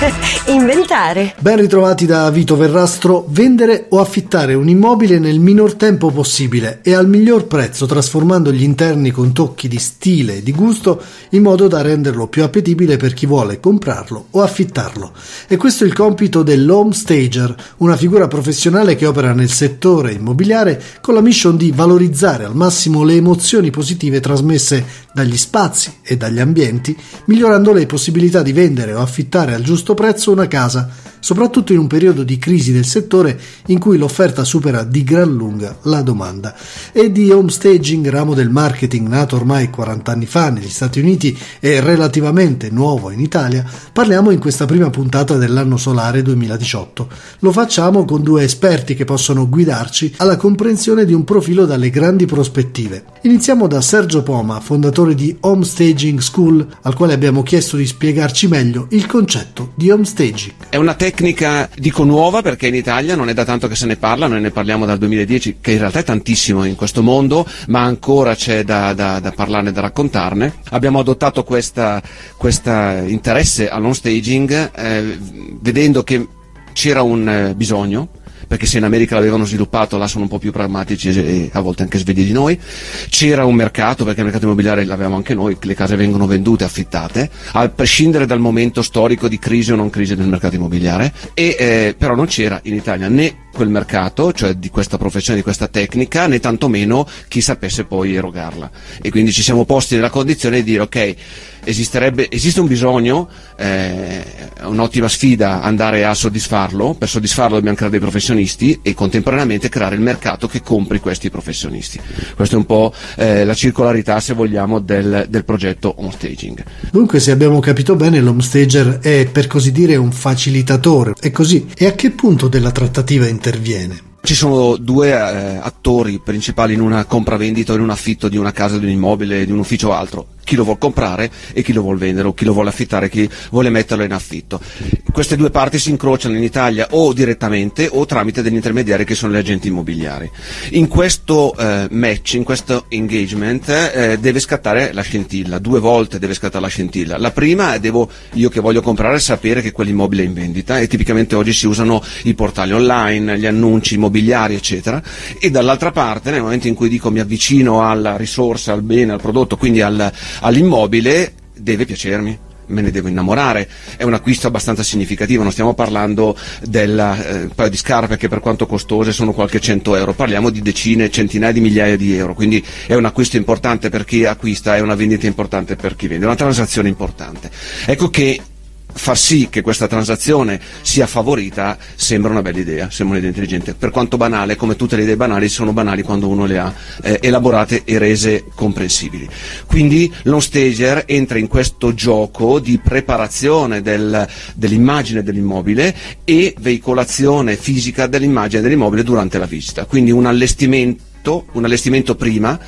inventare. Ben ritrovati da Vito Verrastro. Vendere o affittare un immobile nel minor tempo possibile e al miglior prezzo, trasformando gli interni con tocchi di stile e di gusto in modo da renderlo più appetibile per chi vuole comprarlo o affittarlo. E questo è il compito dell'home stager, una figura professionale che opera nel settore immobiliare con la mission di valorizzare al massimo le emozioni positive trasmesse dagli spazi e dagli ambienti, migliorando le possibilità di vendere o affittare al giusto prezzo una casa soprattutto in un periodo di crisi del settore in cui l'offerta supera di gran lunga la domanda. E di homestaging, ramo del marketing nato ormai 40 anni fa negli Stati Uniti e relativamente nuovo in Italia, parliamo in questa prima puntata dell'anno solare 2018. Lo facciamo con due esperti che possono guidarci alla comprensione di un profilo dalle grandi prospettive. Iniziamo da Sergio Poma, fondatore di Homestaging School, al quale abbiamo chiesto di spiegarci meglio il concetto di homestaging. È una tecnica tecnica, dico nuova perché in Italia non è da tanto che se ne parla, noi ne parliamo dal 2010, che in realtà è tantissimo in questo mondo, ma ancora c'è da, da, da parlarne, da raccontarne. Abbiamo adottato questo interesse all'on staging eh, vedendo che c'era un eh, bisogno perché se in America l'avevano sviluppato là sono un po' più pragmatici e a volte anche svegli di noi. C'era un mercato, perché il mercato immobiliare l'avevamo anche noi, le case vengono vendute, affittate, a prescindere dal momento storico di crisi o non crisi del mercato immobiliare, e, eh, però non c'era in Italia né quel mercato, cioè di questa professione, di questa tecnica, né tantomeno chi sapesse poi erogarla. E quindi ci siamo posti nella condizione di dire ok, esiste un bisogno, eh, è un'ottima sfida andare a soddisfarlo, per soddisfarlo dobbiamo creare dei professionisti e contemporaneamente creare il mercato che compri questi professionisti. Questa è un po' eh, la circolarità, se vogliamo, del, del progetto Homestaging. Dunque, se abbiamo capito bene, l'homestager è per così dire un facilitatore, è così. E a che punto della trattativa interviene? Ci sono due eh, attori principali in una compravendita o in un affitto di una casa, di un immobile, di un ufficio o altro chi lo vuole comprare e chi lo vuole vendere o chi lo vuole affittare chi vuole metterlo in affitto. Queste due parti si incrociano in Italia o direttamente o tramite degli intermediari che sono gli agenti immobiliari. In questo eh, match, in questo engagement eh, deve scattare la scintilla, due volte deve scattare la scintilla. La prima è devo io che voglio comprare sapere che quell'immobile è in vendita e tipicamente oggi si usano i portali online, gli annunci immobiliari eccetera e dall'altra parte nel momento in cui dico mi avvicino alla risorsa, al bene, al prodotto, quindi al, all'immobile deve piacermi me ne devo innamorare, è un acquisto abbastanza significativo, non stiamo parlando del eh, paio di scarpe che per quanto costose sono qualche cento euro, parliamo di decine, centinaia di migliaia di euro, quindi è un acquisto importante per chi acquista, è una vendita importante per chi vende, è una transazione importante. Ecco che far sì che questa transazione sia favorita sembra una bella idea, sembra un'idea intelligente. Per quanto banale, come tutte le idee banali, sono banali quando uno le ha eh, elaborate e rese comprensibili. Quindi l'on stager entra in questo gioco di preparazione del, dell'immagine dell'immobile e veicolazione fisica dell'immagine dell'immobile durante la visita. Quindi un allestimento, un allestimento prima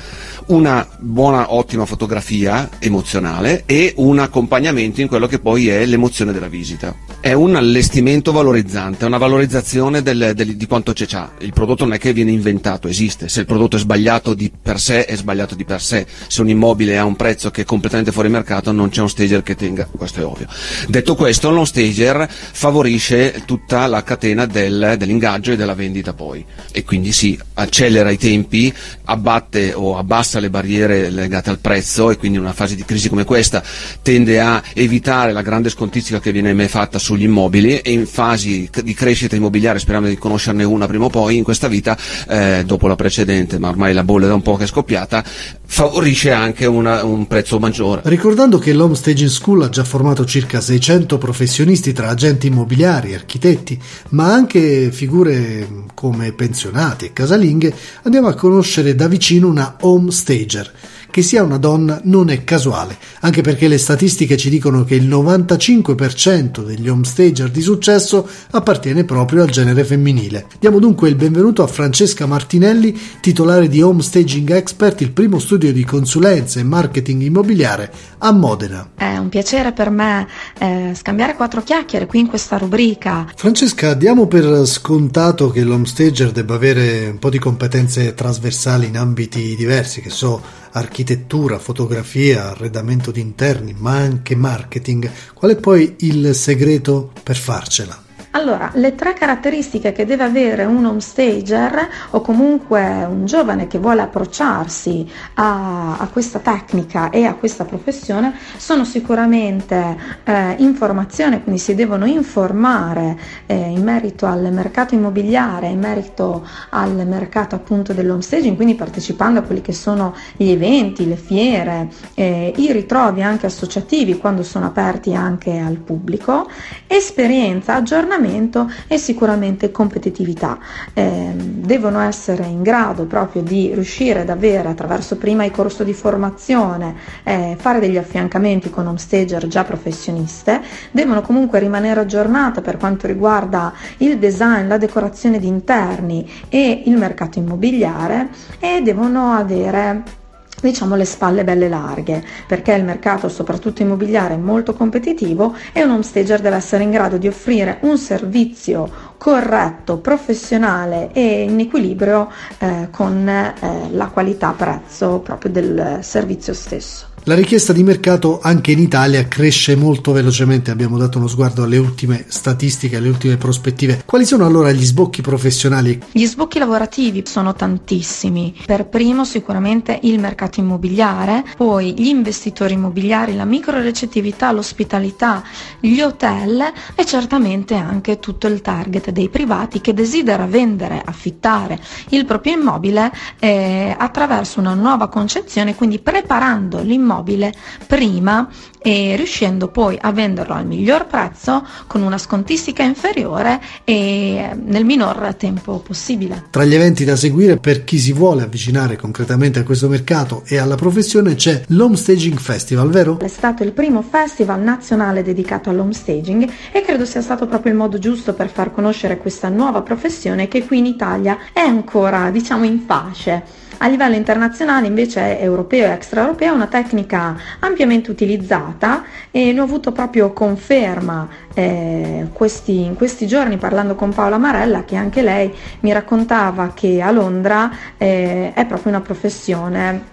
una buona, ottima fotografia emozionale e un accompagnamento in quello che poi è l'emozione della visita. È un allestimento valorizzante, una valorizzazione del, del, di quanto c'è già. Il prodotto non è che viene inventato, esiste. Se il prodotto è sbagliato di per sé, è sbagliato di per sé. Se un immobile ha un prezzo che è completamente fuori mercato, non c'è un stager che tenga, questo è ovvio. Detto questo, l'on stager favorisce tutta la catena del, dell'ingaggio e della vendita poi. E quindi si accelera i tempi, abbatte o abbassa abbassa le barriere legate al prezzo e quindi in una fase di crisi come questa tende a evitare la grande scontistica che viene mai fatta sugli immobili e in fasi di crescita immobiliare, speriamo di conoscerne una prima o poi in questa vita, eh, dopo la precedente, ma ormai la bolla da un po' che è scoppiata, favorisce anche una, un prezzo maggiore. Ricordando che l'Home Staging School ha già formato circa 600 professionisti tra agenti immobiliari, architetti, ma anche figure come pensionati e casalinghe, andiamo a conoscere da vicino una home stager che sia una donna non è casuale, anche perché le statistiche ci dicono che il 95% degli homestager di successo appartiene proprio al genere femminile. Diamo dunque il benvenuto a Francesca Martinelli, titolare di Homestaging Expert, il primo studio di consulenza e marketing immobiliare a Modena. È un piacere per me eh, scambiare quattro chiacchiere qui in questa rubrica. Francesca, diamo per scontato che l'homestager debba avere un po' di competenze trasversali in ambiti diversi, che so, architettura, fotografia, arredamento di interni, ma anche marketing, qual è poi il segreto per farcela? Allora, le tre caratteristiche che deve avere un homestager o comunque un giovane che vuole approcciarsi a, a questa tecnica e a questa professione sono sicuramente eh, informazione, quindi si devono informare eh, in merito al mercato immobiliare, in merito al mercato appunto dell'homestaging, quindi partecipando a quelli che sono gli eventi, le fiere, eh, i ritrovi anche associativi quando sono aperti anche al pubblico, esperienza, aggiornamento aggiornamento e sicuramente competitività. Eh, devono essere in grado proprio di riuscire ad avere attraverso prima il corso di formazione, eh, fare degli affiancamenti con home stager già professioniste, devono comunque rimanere aggiornate per quanto riguarda il design, la decorazione di interni e il mercato immobiliare e devono avere diciamo le spalle belle larghe, perché il mercato, soprattutto immobiliare, è molto competitivo e un home stager deve essere in grado di offrire un servizio corretto, professionale e in equilibrio eh, con eh, la qualità prezzo proprio del servizio stesso. La richiesta di mercato anche in Italia cresce molto velocemente, abbiamo dato uno sguardo alle ultime statistiche, alle ultime prospettive. Quali sono allora gli sbocchi professionali? Gli sbocchi lavorativi sono tantissimi. Per primo sicuramente il mercato immobiliare, poi gli investitori immobiliari, la microrecettività, l'ospitalità, gli hotel e certamente anche tutto il target dei privati che desidera vendere, affittare il proprio immobile eh, attraverso una nuova concezione, quindi preparando l'immobile immobile prima e riuscendo poi a venderlo al miglior prezzo con una scontistica inferiore e nel minor tempo possibile. Tra gli eventi da seguire per chi si vuole avvicinare concretamente a questo mercato e alla professione c'è l'Home Staging Festival, vero? È stato il primo festival nazionale dedicato all'home staging e credo sia stato proprio il modo giusto per far conoscere questa nuova professione che qui in Italia è ancora diciamo in pace. A livello internazionale invece europeo e extraeuropeo è una tecnica ampiamente utilizzata e ne ho avuto proprio conferma eh, questi, in questi giorni parlando con Paola Marella che anche lei mi raccontava che a Londra eh, è proprio una professione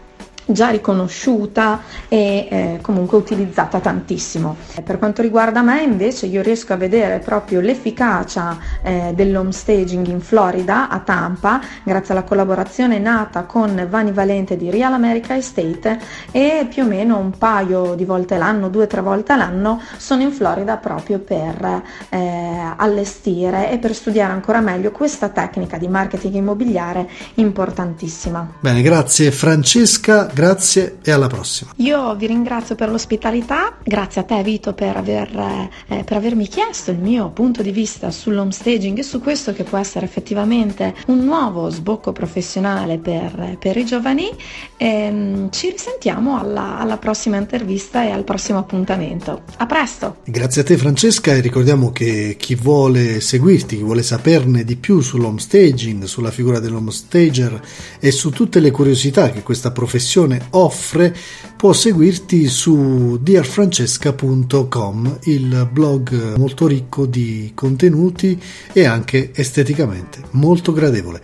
già riconosciuta e eh, comunque utilizzata tantissimo. Per quanto riguarda me invece io riesco a vedere proprio l'efficacia eh, dell'home staging in Florida, a Tampa, grazie alla collaborazione nata con Vani Valente di Real America Estate e più o meno un paio di volte l'anno, due o tre volte l'anno sono in Florida proprio per eh, allestire e per studiare ancora meglio questa tecnica di marketing immobiliare importantissima. Bene, grazie Francesca grazie e alla prossima. Io vi ringrazio per l'ospitalità, grazie a te Vito per, aver, eh, per avermi chiesto il mio punto di vista sull'home staging e su questo che può essere effettivamente un nuovo sbocco professionale per, per i giovani. E, ehm, ci risentiamo alla, alla prossima intervista e al prossimo appuntamento. A presto! Grazie a te Francesca e ricordiamo che chi vuole seguirti, chi vuole saperne di più sull'home staging, sulla figura dell'home stager e su tutte le curiosità che questa professione trasmissione offre, può seguirti su dearfrancesca.com, il blog molto ricco di contenuti e anche esteticamente molto gradevole.